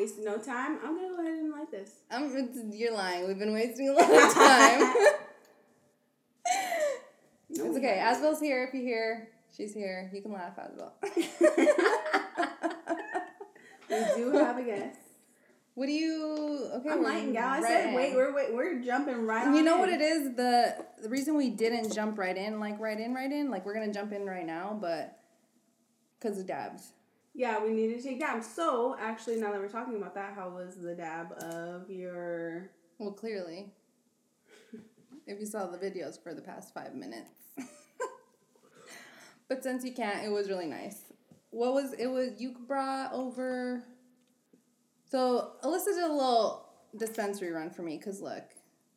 Wasting no time. I'm gonna go ahead and light this. Um, it's, you're lying. We've been wasting a lot of time. No, it's okay. Asbel's here. If you're here, she's here. You can laugh, Asbel. We do have a guest. what do you? Okay, I'm lighting, gal. I said, wait, we're wait, we're jumping right. You know in. what it is? The the reason we didn't jump right in, like right in, right in, like we're gonna jump in right now, but because of dabs. Yeah, we needed to take dabs. So actually, now that we're talking about that, how was the dab of your? Well, clearly, if you saw the videos for the past five minutes. but since you can't, it was really nice. What was it? Was you brought over? So Alyssa did a little dispensary run for me because look,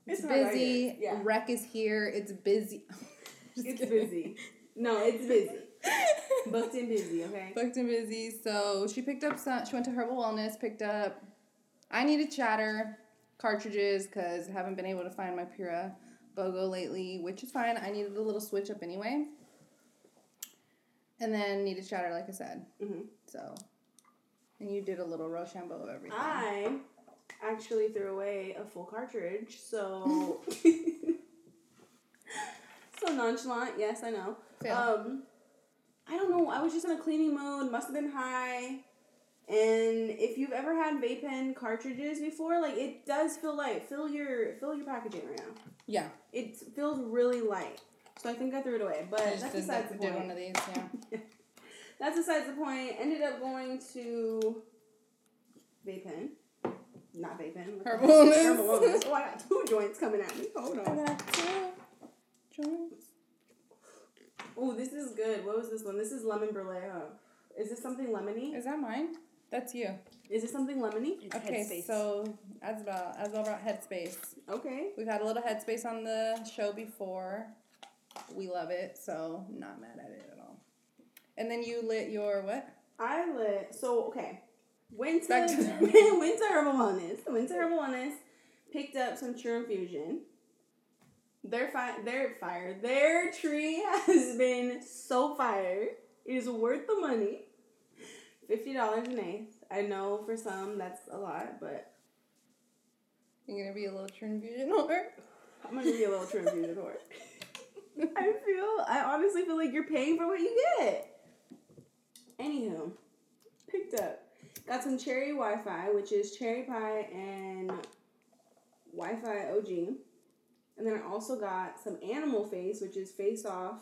it's, It's busy. here, yeah. Rec is here. It's busy. It's kidding. busy. No, it's busy. Booked and busy. Okay. Booked and busy. So she picked up some. She went to Herbal Wellness. Picked up. I needed shatter cartridges because I haven't been able to find my Pura Bogo lately, which is fine. I needed a little switch up anyway. And then needed shatter, like I said. Mhm. So, and you did a little Rochambeau of everything. I actually threw away a full cartridge, so so nonchalant. Yes, I know. Fail. Um, I don't know. I was just in a cleaning mood. Must have been high. And if you've ever had vape pen cartridges before, like it does feel light. Fill your fill your packaging right now. yeah. It feels really light. So I think I threw it away. But that's did, besides the did point. one of these, yeah. That's besides the point. Ended up going to vape pen. Not vape pen. Herbal? Wellness. Herbal Wellness. Oh, I got two joints coming at me. Hold on. I got two joints. Oh, this is good. What was this one? This is lemon brulee. Is this something lemony? Is that mine? That's you. Is this something lemony? Okay, so as Asbel, Asbel brought Headspace. Okay. We've had a little headspace on the show before. We love it, so not mad at it at all. And then you lit your what? I lit. So okay. Went to Back to- went to Herbal Wellness. Went to Herbal Wellness. Picked up some Tru Infusion. Their fi- their fire. Their tree has been so fire. It is worth the money. Fifty dollars an eighth. I know for some that's a lot, but You're gonna be a little transfusion whore. I'm gonna be a little transfusion whore. I feel. I honestly feel like you're paying for what you get. Anywho, picked up. Got some cherry Wi Fi, which is cherry pie and Wi Fi OG. And then I also got some animal face, which is face off.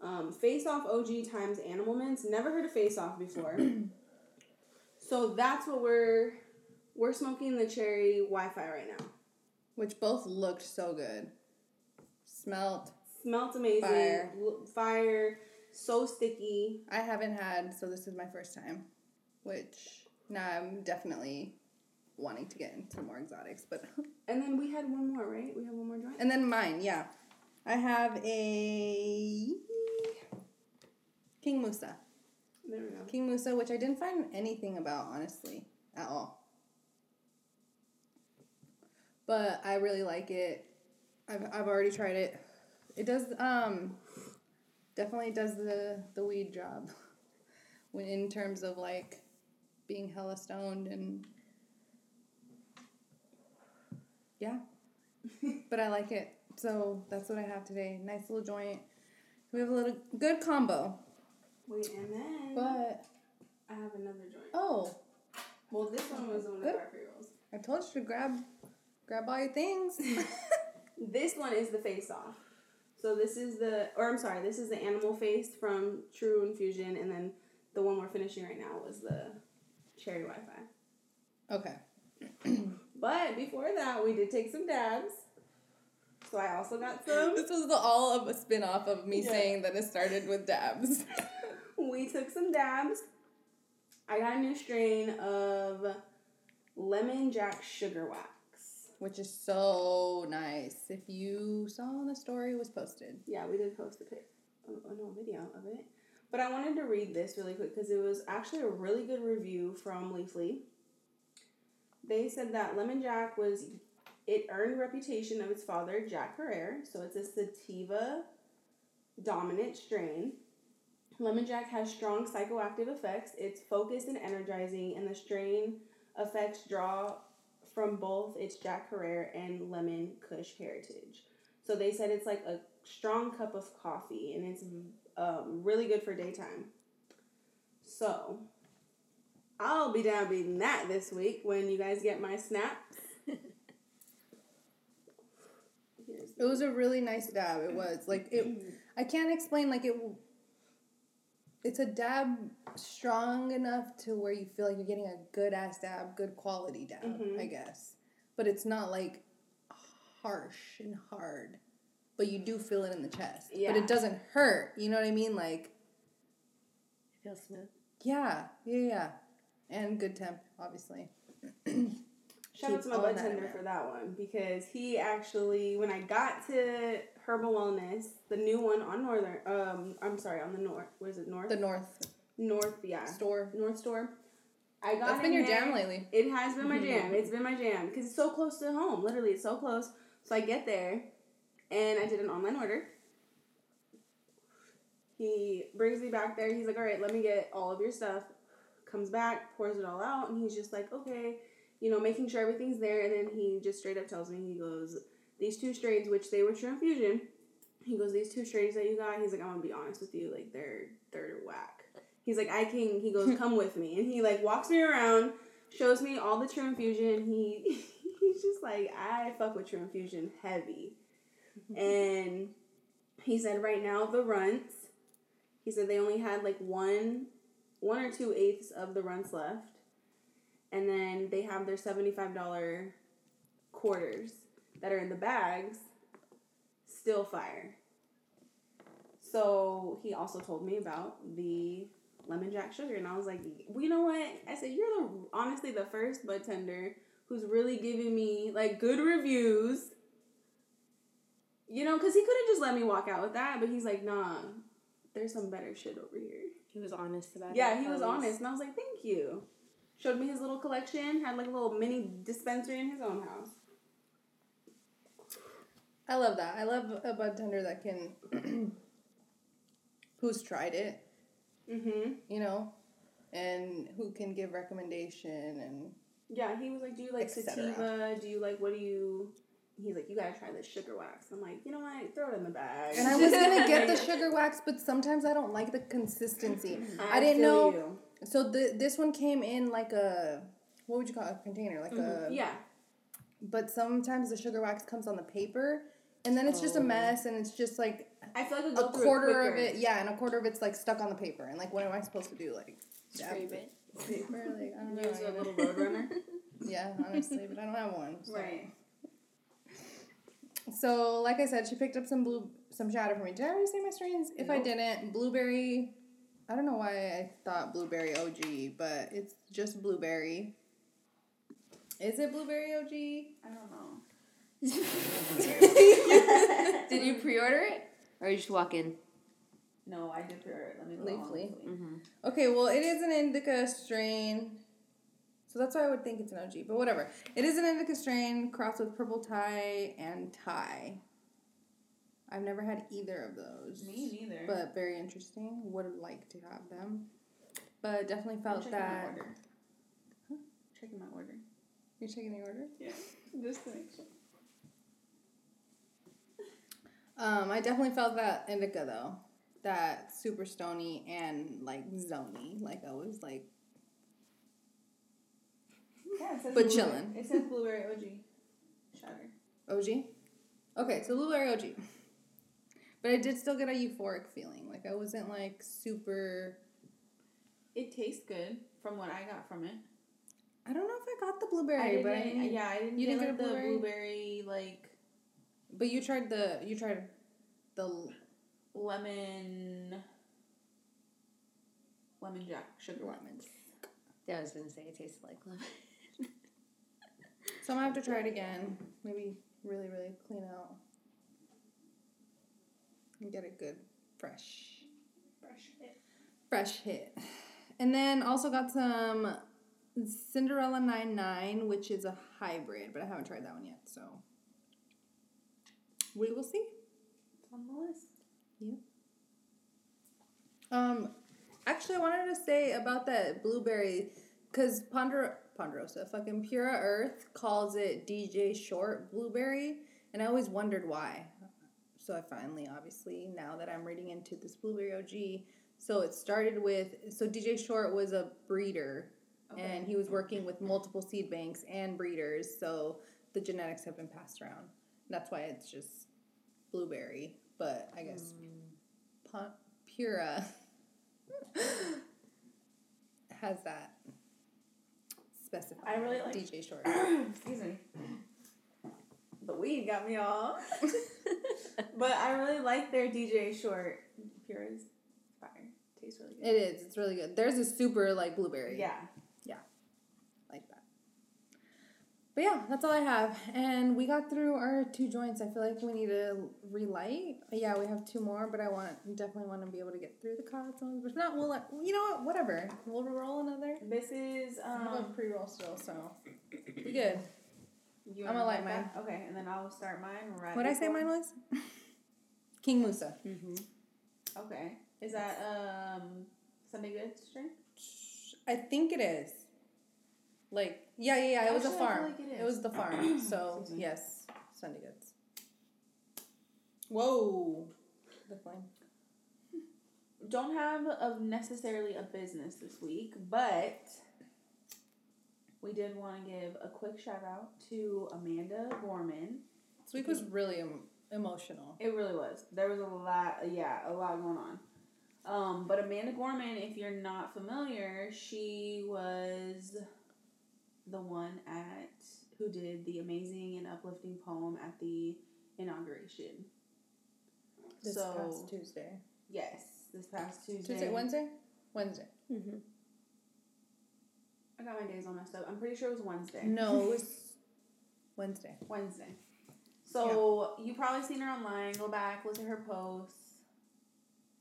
Um, face off OG times animal mints. Never heard of face off before. so that's what we're we're smoking the cherry Wi Fi right now. Which both looked so good. Smelt. Smelt amazing. Fire. Fire. So sticky. I haven't had, so this is my first time. Which now I'm definitely wanting to get into more exotics, but And then we had one more, right? We have one more joint. and then mine, yeah. I have a King Musa. There we go. King Musa, which I didn't find anything about, honestly, at all. But I really like it. I've, I've already tried it. It does um definitely does the the weed job. When in terms of like being hella stoned and yeah. but I like it. So that's what I have today. Nice little joint. We have a little good combo. Wait, and then But I have another joint. oh, Well, this one was one of Good. our pre-rolls. I told you to grab grab all your things. This one is the face off. So this is the, or I'm sorry, this is the animal face from Tru Infusion, and then the one we're finishing right now was the cherry Wi-Fi. okay. But before that, we did take some dabs. So I also got some. This was the all of a spin off of me Yeah. saying that it started with dabs. we took some dabs. I got a new strain of lemon jack sugar wax. Which is so nice. If you saw the story was posted. Yeah, we did post a pic, oh, oh no, video of it. But I wanted to read this really quick because it was actually a really good review from Leafly. They said that Lemon Jack was, it earned reputation of its father, Jack Herer. So it's a sativa dominant strain. Lemon Jack has strong psychoactive effects. It's focused and energizing, and the strain effects draw from both its Jack Herer and Lemon Kush heritage. So they said it's like a strong cup of coffee, and it's um, really good for daytime. So I'll be down beating that this week when you guys get my snaps. It was a really nice dab. It was like it. I can't explain like it. It's a dab strong enough to where you feel like you're getting a good ass dab, good quality dab, Mhm. I guess. But it's not like harsh and hard. But you do feel it in the chest. Yeah. But it doesn't hurt. You know what I mean? Like It Feels smooth. yeah, yeah, yeah, and good temp, obviously. Shout out to my all bud tender for that one because he actually, when I got to Herbal Wellness, the new one on Northern, um, I'm sorry, on the north, what is it, North? The North north, yeah, store. North Store. I got That's been your jam lately. It has been my jam. It's been my jam because it's so close to home. Literally, it's so close. So I get there, and I did an online order. He brings me back there. He's like, "All right, let me get all of your stuff." Comes back, pours it all out, and he's just like, "Okay," you know, making sure everything's there. And then he just straight up tells me, he goes, "These two strains, which they were Tru Infusion." He goes, "These two strains that you got," he's like, "I'm gonna be honest with you, like they're they're whack." He's like, "I can." He goes, "Come with me," and he like walks me around shows me all the Tru Infusion. He he's just like, I fuck with Tru Infusion heavy. and he said right now the runts, he said they only had like one one or two eighths of the runts left. And then they have their seventy-five dollar quarters that are in the bags, still fire. So he also told me about the lemon jack sugar and i was like well, you know what i said you're the honestly the first tender who's really giving me like good reviews you know because he could have just let me walk out with that but he's like nah there's some better shit over here He was honest about it. yeah he was honest and i was like thank you. Showed me his little collection had like a little mini dispensary in his own house. I love that. I love a bud tender that can, who's tried it, mm-hmm. you know, and who can give recommendation and yeah he was like do you like sativa? Do you like what do you he's like you gotta try this sugar wax i'm like you know what throw it in the bag and I was gonna get the sugar wax, but sometimes I don't like the consistency. I, didn't feel know. you. So the this one came in like a what would you call it? a container? Like a mm-hmm. yeah But sometimes the sugar wax comes on the paper, and then it's just a Oh. mess, and it's just like I feel like a go through quarter of it. Yeah, and a quarter of it's like stuck on the paper, and like what am I supposed to do? Like dab Scrape it. paper? Like I don't know. Use a know. little roadrunner. Yeah, honestly, but I don't have one. so. right. So, like I said, she picked up some blue, some shadow for me. Did I already say my strains? If I didn't, blueberry. I don't know why I thought blueberry OG, but it's just blueberry. Is it blueberry OG? I don't know. Did you pre-order it, or you just walk in? No, I did pre-order it. Let me go Leafly. Leafly. Mm-hmm. Okay, well, it is an indica strain. So that's why I would think it's an OG, but whatever. It is an indica strain crossed with purple Thai and Thai. I've never had either of those. Me neither. But very interesting. Would like to have them. But definitely felt checking my that. order. Checking my order. You're checking the order? Yeah, just to make sure. Um, I definitely felt that indica though. That super stony and like zony. Like I was like Yeah, it says But blueberry- chillin'. It says blueberry OG. Shatter. OG? Okay, so blueberry OG. But I did still get a euphoric feeling. Like I wasn't like super It tastes good from what I got from it. I don't know if I got the I blueberry, didn't, but I didn't, yeah, I didn't You get, didn't get like, a the blueberry? blueberry like But you tried the you tried the lemon lemon jack sugar lemons. Yeah, I was gonna say it tasted like lemon. So I'm gonna have to try it again. Maybe really, really clean out and get a good fresh, Fresh hit. fresh hit. And then also got some Cinderella 99, which is a hybrid, but I haven't tried that one yet. So we will see. It's on the list. Yeah. Um, actually, I wanted to say about that blueberry, because Ponder Ponderosa, fucking Pura Earth calls it DJ Short blueberry, and I always wondered why. So I finally, obviously, now that I'm reading into this blueberry OG, so it started with so DJ Short was a breeder, and he was working with multiple seed banks and breeders, so the genetics have been passed around. That's why it's just blueberry, but I guess hmm. Pon- Pura has that specified. I really like- DJ Short. Excuse me. The weed got me all. but I really like their DJ short. Pure is fire. Tastes really good. it is. It's really good. There's a super like blueberry. yeah. like that. But yeah, that's all I have. And we got through our two joints. I feel like we need to relight. Yeah, we have two more, but I want definitely want to be able to get through the cards. But if not, we'll let you know what. Whatever. We'll roll another. This is I um. pre roll still, so be good. You I'm gonna light that? Okay, and then I'll start mine right. What did I say mine was? King Musa. Mm-hmm. Okay. Is that um Sunday Good string? I think it is. Like yeah, yeah, yeah. It was a Actually, I feel farm. like it it, is. was the farm. So Excuse me. yes, Sunday goods. Whoa, the flame. Don't have a necessarily a business this week, but we did want to give a quick shout out to Amanda Gorman. This week was really em- emotional. It really was. There was a lot, yeah, a lot going on. Um, but Amanda Gorman, if you're not familiar, she was the one at who did the amazing and uplifting poem at the inauguration. This so past Tuesday. yes, this past Tuesday. Tuesday, Wednesday, Wednesday. Mm-hmm. I got my days all messed up. I'm pretty sure it was Wednesday. No, it was Wednesday. Wednesday. So you probably seen her online. Go back, look at her posts.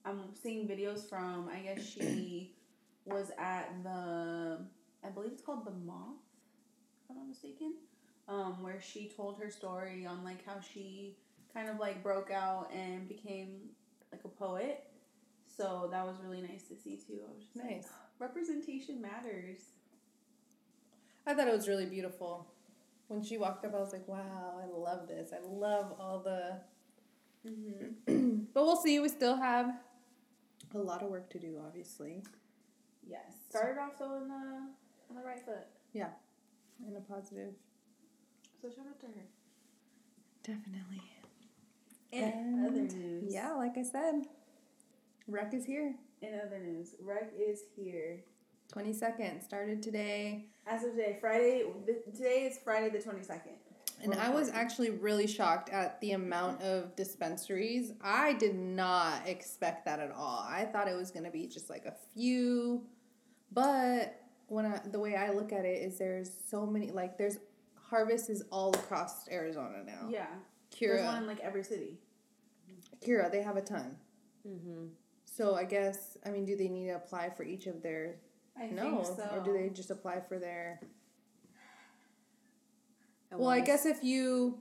I'm seeing videos from. I guess she was at the. I believe it's called the Moth, if I'm not mistaken. Um, where she told her story on like how she kind of like broke out and became like a poet. So that was really nice to see too. I was just like, Nice. representation matters. I thought it was really beautiful. When she walked up, I was like, "Wow, I love this. I love all the." Mm-hmm. but we'll see. We still have a lot of work to do, obviously, Yes. Started off though in the on the right foot. In a positive. So shout out to her. Definitely. In And- other news. Yeah, like I said, rec is here. In other news, Rec is here. Twenty second started today. As of today, Friday. Today is Friday the twenty second. And I was actually really shocked at the amount of dispensaries. I did not expect that at all. I thought it was going to be just like a few, but when I, the way I look at it is there's so many like there's harvest is all across Arizona now. Yeah. There's one in like every city. Kira, they have a ton. Mm-hmm. So I guess I mean, do they need to apply for each of their I no, think so. or do they just apply for their? Well, I guess if you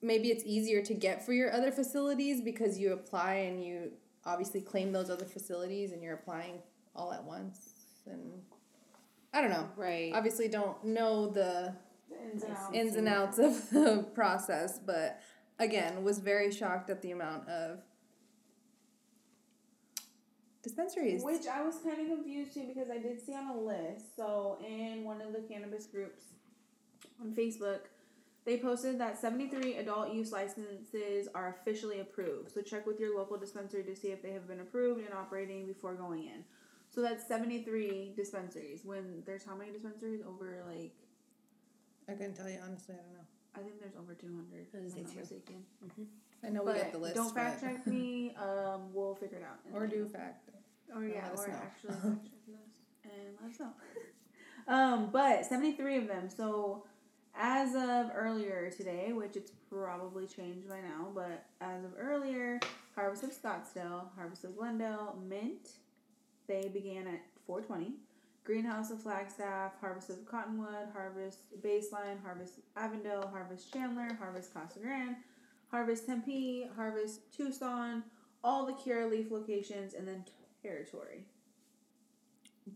maybe it's easier to get for your other facilities because you apply and you obviously claim those other facilities and you're applying all at once and I don't know. right. Obviously don't know the The ins and outs. ins and outs of the process, but again, was very shocked at the amount of dispensaries. Which I was kind of confused too because I did see on a list. So in one of the cannabis groups on Facebook, they posted that 73 adult use licenses are officially approved. So check with your local dispensary to see if they have been approved and operating before going in. So that's 73 dispensaries. When there's how many dispensaries? Over like I couldn't tell you honestly, I don't know. I think there's over 200. I was If I'm gonna not say. I know we But get the list. don't fact check me. Um, we'll figure it out. or let you do fact. Or yeah, or know. actually fact check us and let us know. um, but seventy three of them. So as of earlier today, which it's probably changed by now, but as of earlier, Harvest of Scottsdale, Harvest of Glendale, Mint, they began at four twenty. Greenhouse of Flagstaff, Harvest of Cottonwood, Harvest Baseline, Harvest Avondale, Harvest Chandler, Harvest Casa Grande, Harvest Tempe, Harvest Tucson, all the Curaleaf locations, and then territory.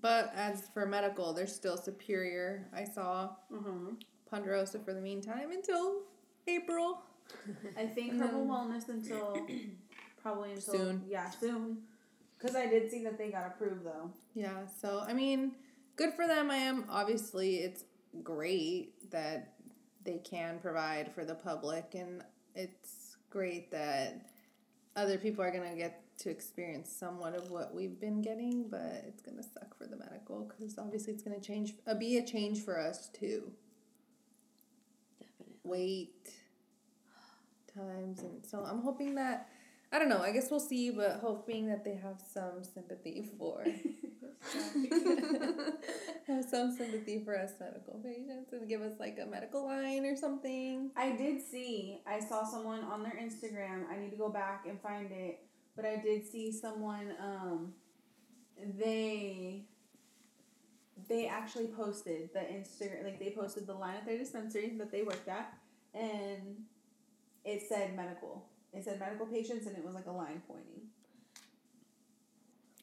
But as for medical, they're still superior. I saw Mm-hmm. Ponderosa for the meantime until April. I think Herbal Wellness until probably until Soon. Yeah, soon. Because I did see that they got approved though. Yeah, so I mean, good for them. I am obviously it's great that they can provide for the public, and it's great that other people are gonna get to experience somewhat of what we've been getting. But it's gonna suck for the medical because obviously it's gonna change, uh, be a change for us too. Definitely. Wait times, and so I'm hoping that. I don't know. I guess we'll see, but hoping that they have some sympathy for have some sympathy for us medical patients and give us like a medical line or something. I did see. I saw someone on their Instagram. I need to go back and find it, but I did see someone. Um, they they actually posted the Instagram, like they posted the line at their dispensary that they worked at, and it said medical. It said medical patients, and it was like a line pointing.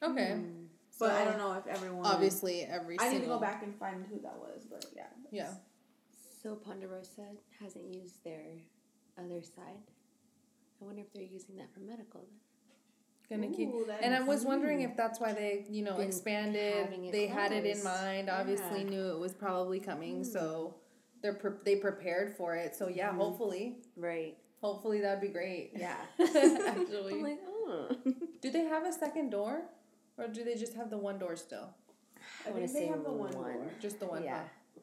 Okay. Mm. But I don't know if everyone. Obviously, every I need to go back and find who that was, but yeah. Yeah. So Ponderosa hasn't used their other side. I wonder if they're using that for medical. Then. Gonna keep. Ooh, that And I was wondering if that's why they, you know, expanded. having it They had it in mind. Obviously, Yeah. knew it was probably coming, so they're pre- they prepared for it. So yeah, Mhm. hopefully, Right. Hopefully that'd be great. Yeah. Actually, I'm like, oh. do they have a second door, or do they just have the one door still? I I wanna think they have the one, one. door. Just the one. Yeah. huh?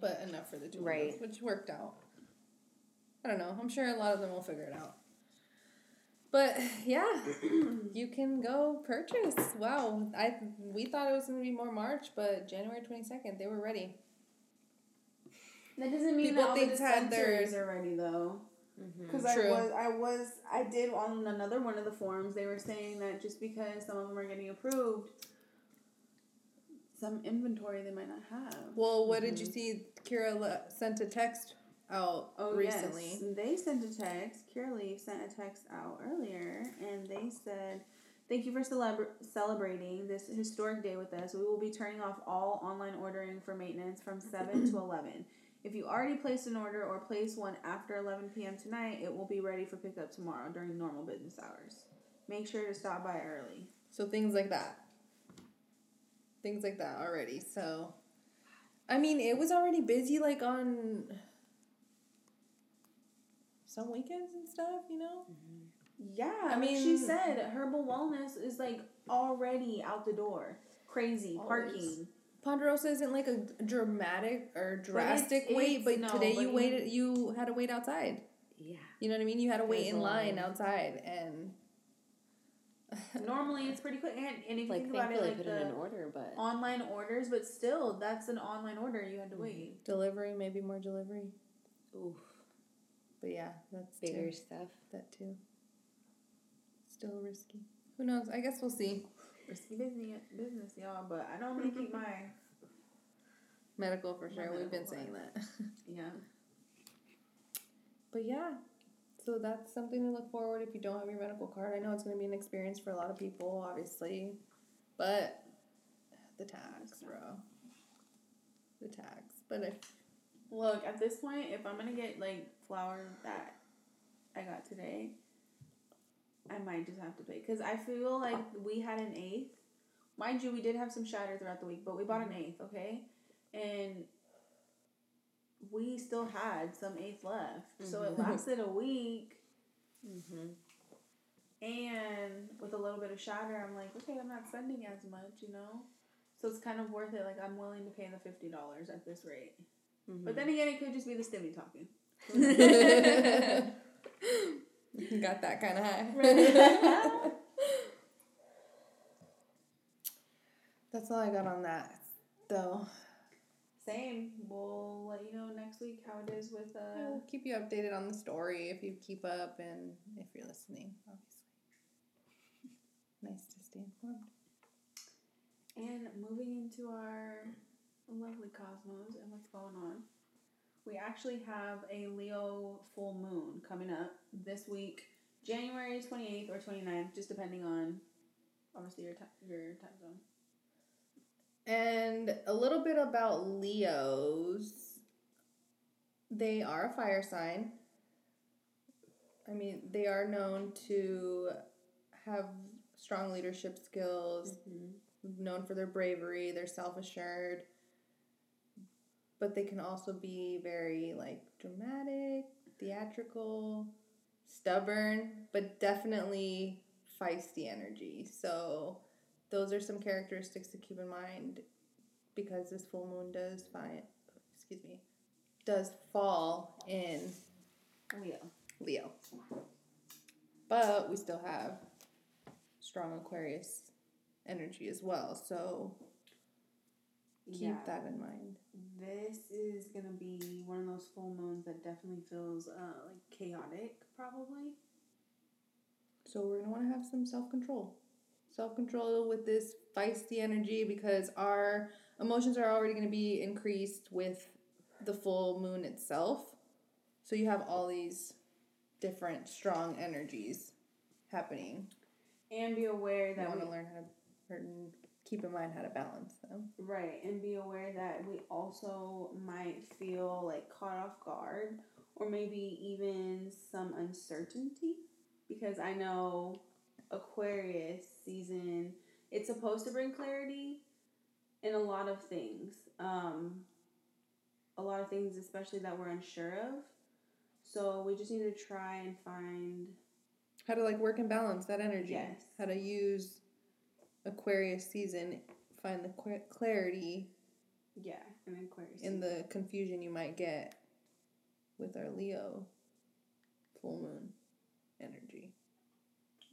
But enough for the two Right. windows, which worked out. I don't know. I'm sure a lot of them will figure it out. But yeah, you can go purchase. Wow, I we thought it was gonna be more March, but January twenty second they were ready. That doesn't mean People that all the think had their- are ready though. Mhm. Because I was, I was, I did on another one of the forums. They were saying that just because some of them are getting approved, some inventory they might not have. Well, what did you see? Kira le- sent a text out Oh recently. yes, they sent a text. Curaleaf sent a text out earlier, and they said, "Thank you for celebra- celebrating this historic day with us. We will be turning off all online ordering for maintenance from seven to eleven. If you already placed an order or place one after eleven p.m. tonight, it will be ready for pickup tomorrow during normal business hours. Make sure to stop by early." So things like that. Things like that already. So, I mean, it was already busy like on some weekends and stuff, you know? Mm-hmm. Yeah, I mean- she said herbal wellness is like already out the door. Crazy Always. parking. Ponderosa isn't like a dramatic or drastic it's- wait, but no, today but you you- waited. You had to wait outside. Yeah. You know what I mean? You had to wait in line line. outside, and Normally, it's pretty quick, and, and if you Like think about it, like put in the an order, but online orders, but still, that's an online order. You had to wait. Mm-hmm. delivery, maybe more delivery. oof, But yeah, that's bigger too. stuff. That too. Still risky. Who knows? I guess we'll see. Risky business, business, y'all. But I know I'm gonna keep my Medical for sure. We've been medical saying that. yeah. But yeah, so that's something to look forward if you don't have your medical card. I know it's going to be an experience for a lot of people, obviously, but the tax, bro. The tax. But if Look, at this point, if I'm gonna get like flour that I got today, I might just have to pay because I feel like we had an eighth. Mind you, we did have some shatter throughout the week, but we bought an eighth, okay, and we still had some eighth left, so it Mhm. lasted a week. Mm-hmm. And with a little bit of shatter, I'm like, okay, I'm not spending as much, you know. So it's kind of worth it. Like I'm willing to pay the fifty dollars at this rate. Mm-hmm. But then again, it could just be the stimmy talking. got that kind of high. Right. that's all I got on that, though. Same. We'll let you know next week how it is with uh. I'll keep you updated on the story if you keep up and if you're listening, obviously. Nice to stay informed. And moving into our lovely cosmos and what's going on, we actually have a Leo full moon coming up this week, January 28th or 29th, just depending on obviously your time your time zone. And a little bit about Leos. They are a fire sign. I mean, they are known to have strong leadership skills, mm-hmm. known for their bravery, they're self assured. But they can also be very like dramatic, theatrical, stubborn, but definitely feisty energy. So those are some characteristics to keep in mind because this full moon does find excuse me does fall in Leo. Leo. But we still have strong Aquarius energy as well. So keep Yeah. that in mind. This is gonna be one of those full moons that definitely feels uh, like chaotic, probably. So we're gonna want to have some self control. Self control with this feisty energy because our emotions are already gonna be increased with the full moon itself. So you have all these different strong energies happening. And be aware that You want to learn how to keep in mind how to balance them. right, and be aware that we also might feel like caught off guard, or maybe even some uncertainty, because I know Aquarius season it's supposed to bring clarity in a lot of things. Um, a lot of things, especially that we're unsure of. So we just need to try and find How to like work and balance that energy. Yes. How to use Aquarius season, find the qu- clarity yeah, an Aquarius in the confusion you might get with our Leo full moon energy.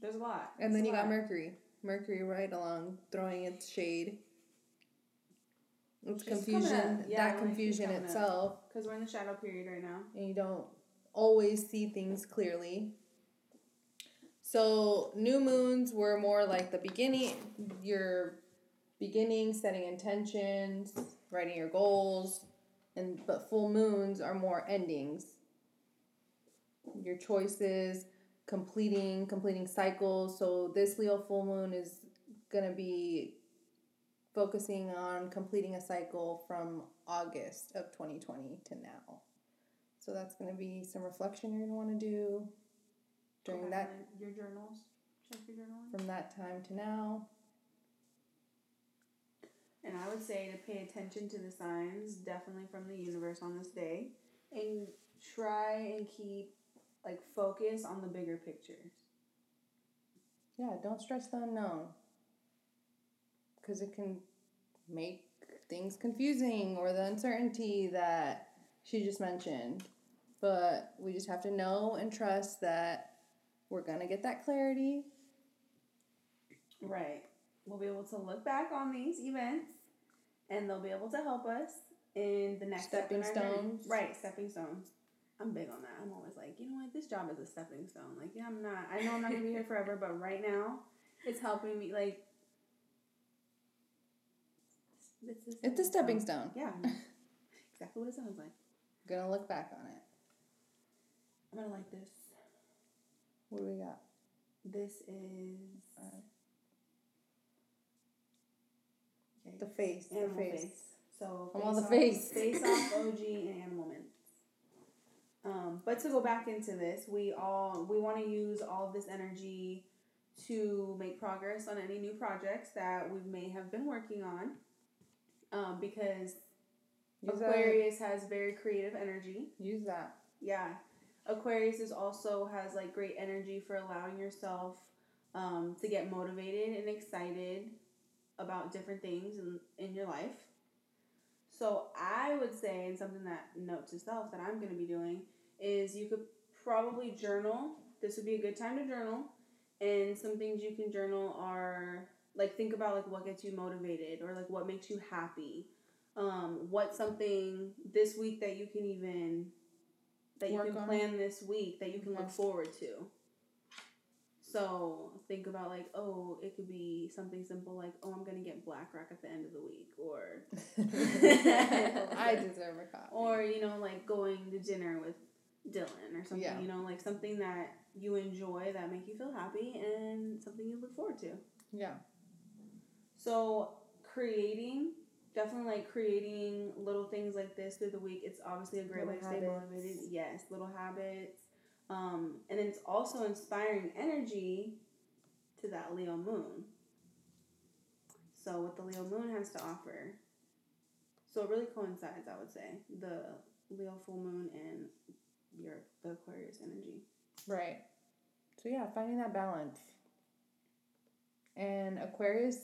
There's a lot. And then you a got. Mercury. Mercury right along, throwing its shade. It's She's confusion. Yeah, that confusion itself, Because we're in the shadow period right now. and you don't always see things clearly. So new moons were more like the beginning, your beginning, setting intentions, writing your goals, and but full moons are more endings. Your choices, completing completing cycles. So this Leo full moon is gonna be focusing on completing a cycle from August of 2020 to now. So that's to be some reflection you're to want to do during Okay, that Your journals. Check your journal. from that time to now. And I would say to pay attention to the signs, definitely from the universe on this day, and try and keep like focus on the bigger picture. Yeah, don't stress the unknown because it can make things confusing or the uncertainty that she just mentioned. But we just have to know and trust that we're going to get that clarity. Right. We'll be able to look back on these events, and they'll be able to help us in the next Stepping journey. stones. Right, stepping stones. I'm big on that. I'm always like, you know what, this job is a stepping stone. Like, yeah, I'm not. I know I'm not gonna be here forever, but right now, it's helping me. Like, it's a It's a stepping stone. Yeah, exactly what it sounds like. Gonna look back on it. I'm gonna like this. What do we got? This is Okay. The face. The animal face. face. So I want the off- face. face off, OG, and animal mints. Um, but to go back into this, we all we want to use all of this energy to make progress on any new projects that we may have been working on. Um, because Use that. Aquarius has very creative energy. Use that. Yeah. Aquarius is also has like great energy for allowing yourself um, to get motivated and excited about different things in, in your life. So I would say, and something that note to self that I'm going to be doing is you could probably journal. This would be a good time to journal. And some things you can journal are like think about like what gets you motivated or like what makes you happy. Um, what's something this week that you can even that you can plan this week that you can look forward to. So think about like, oh, it could be something simple like, oh, I'm gonna get black rock at the end of the week, or I deserve a coffee. or you know like going to dinner with Dylan or something, Yeah. you know, like something that you enjoy that make you feel happy and something you look forward to. Yeah. So creating, definitely like creating little things like this through the week. It's obviously a great way to Little stay motivated. Yes, little habits. Um, and then it's also inspiring energy to that Leo moon. So what the Leo moon has to offer. So it really coincides, I would say, the Leo full moon and your the Aquarius energy. Right. So yeah, finding that balance. And Aquarius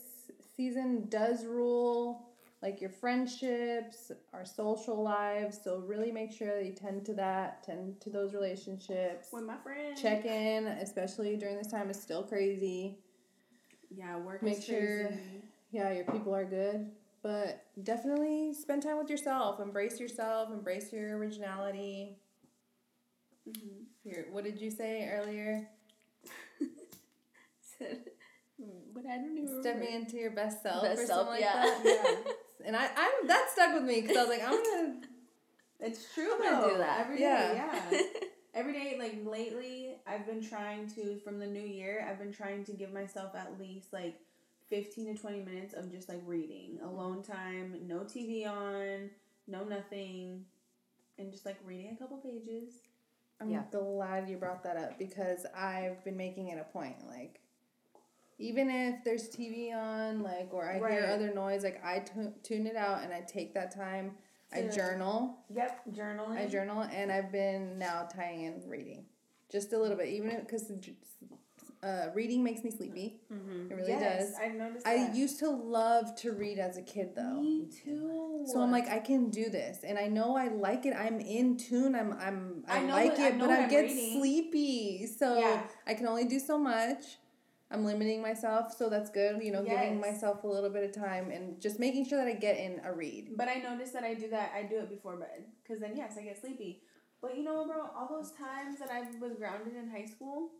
season does rule like your friendships, our social lives. So really make sure that you tend to that, tend to those relationships. With my friend. Check in, especially during this time, is still crazy. Yeah, work Make is sure- crazy. Yeah, your people are good, but definitely spend time with yourself. Embrace yourself. Embrace your originality. Mhm. Your what did you say earlier? Said, but I don't even Stepping remember. into your best self Best or self, something yeah. like that. Yeah. and I, I'm that stuck with me because I was like, I'm gonna. It's true I'm gonna though. do that. every day. Yeah. Yeah, every day. Like lately, I've been trying to from the new year. I've been trying to give myself at least like fifteen to twenty minutes of just like reading, alone time, no TV on, no nothing, and just like reading a couple pages. I'm Yeah. glad you brought that up because I've been making it a point. Like, even if there's TV on, like, or I hear other noise, like I tu- tune it out and I take that time. I journal. Yep, journaling. I journal, and I've been now tying in reading, just a little bit, even because uh, reading makes me sleepy. Mm-hmm. It really yes, does. I've noticed. I that. used to love to read as a kid, though. Me too. So I'm like, I can do this, and I know I like it. I'm in tune. I'm, I'm, I, I like what- I it, know but I get reading. sleepy. So Yeah. I can only do so much. I'm limiting myself, so that's good. You know, giving myself a little bit of time and just making sure that I get in a read. But I noticed that I do that. I do it before bed because then yes, I get sleepy. But you know, bro, all those times that I was grounded in high school,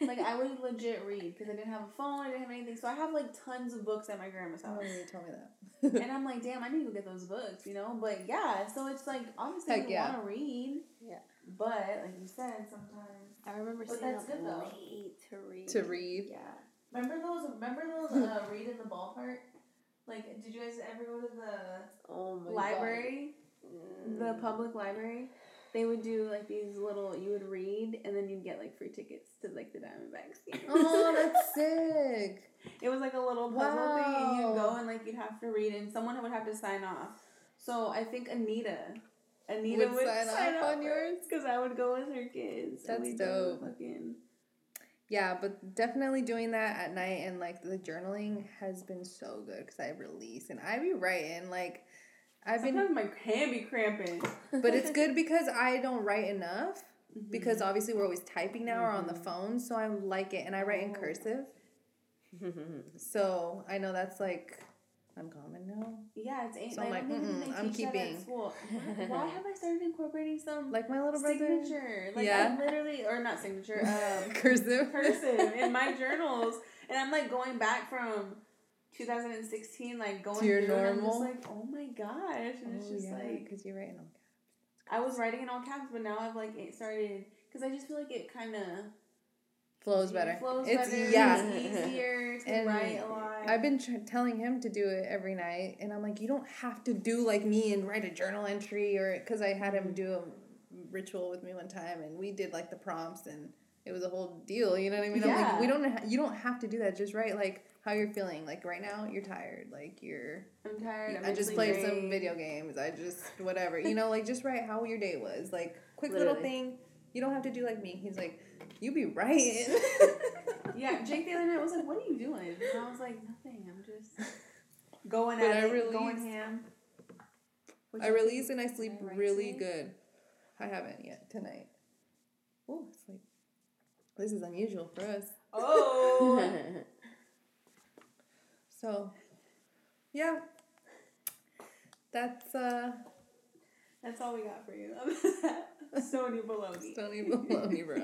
like I would legit read because I didn't have a phone, I didn't have anything. So I have like tons of books at my grandma's house. Oh, house. you told me that. and I'm like, damn, I need to go get those books, you know. But yeah, so it's like obviously Heck you yeah. want to read, Yeah. But like you said, sometimes I remember But staying that's up good, though. late to read. to read. Yeah. remember those. Remember those uh, read in the ballpark. Like, did you guys ever go to the Oh my library? God. the Mm. public library, they would do like these little. You would read, and then you'd get like free tickets to like the Diamondbacks. game. Oh, that's sick. it was like a little puzzle thing, and you'd go and like you'd have to read, and someone would have to sign off. So I think Anita, Anita Would would, sign sign, off on yours? because I would go with her kids. That's we'd go to dope. Fucking Yeah, but definitely doing that at night and like the journaling has been so good because I release and I be writing like I've been, Sometimes my hand be cramping. but it's good because I don't write enough Mm-hmm. because obviously we're always typing now or on the Mhm. phone, so I like it and I write in Oh. cursive, so I know that's like uncommon now. Yeah, it's ain't. So I'm like, "Mm-mm, I'm keeping." Why have I started incorporating some Like my little brother, signature? Like Yeah. I literally, or not signature, um, cursive, cursive in my journals, and I'm like going back from 2016, like going To your through, and I'm just normal? like, oh my gosh, and it's Oh, just yeah, like because you're writing on. I was writing in all caps, but now I've like it started because I just feel like it kind of Flows better. Flows it's better. yeah. it's easier to And write a lot. I've been tr- telling him to do it every night, and I'm like, you don't have to do like me and write a journal entry, or because I had him do a ritual with me one time, and we did like the prompts, and it was a whole deal. You know what I mean? I'm like, Yeah. we don't, ha- you don't have to do that. Just write like how you're feeling. Like right now, you're tired. Like you're. I'm tired. I'm I just played some video games. I just whatever. You know, like just write how your day was. Like quick little thing. You don't have to do like me. He's like, you be writing. Yeah, Jake the other night was like, "What are you doing?" And I was like, "Nothing. I'm just going But at I it, going released- ham." What I release and I sleep I really today? good. I haven't yet tonight. Oh, sleep. This is unusual for us. Oh, So, yeah. That's uh that's all we got for you. Sony baloney. Stony Baloney, bro.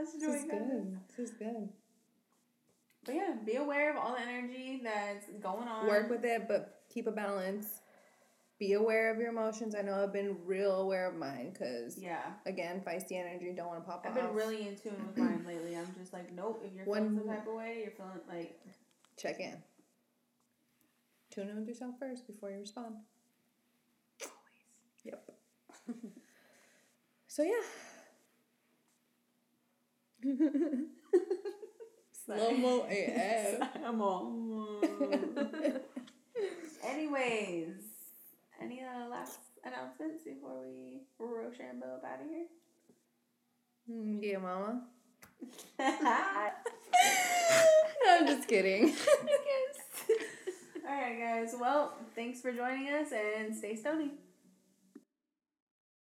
That was This is good. This is good. But yeah, be aware of all the energy that's going on. Work with it, but keep a balance. be aware of your emotions. I know I've been real aware of mine because Yeah. again, feisty energy. Don't want to pop I've off. been really in tune with mine lately. I'm just like, nope, if you're feeling some type of way, you're feeling like check in. Tune in with yourself first before you respond. Always. Yep. so yeah. Slow mo AF. Anyways, any uh, last announcements before we Rochambeau up out of here? Mm, Yeah, mama. I'm just kidding. All right, guys. Well, thanks for joining us and stay stony.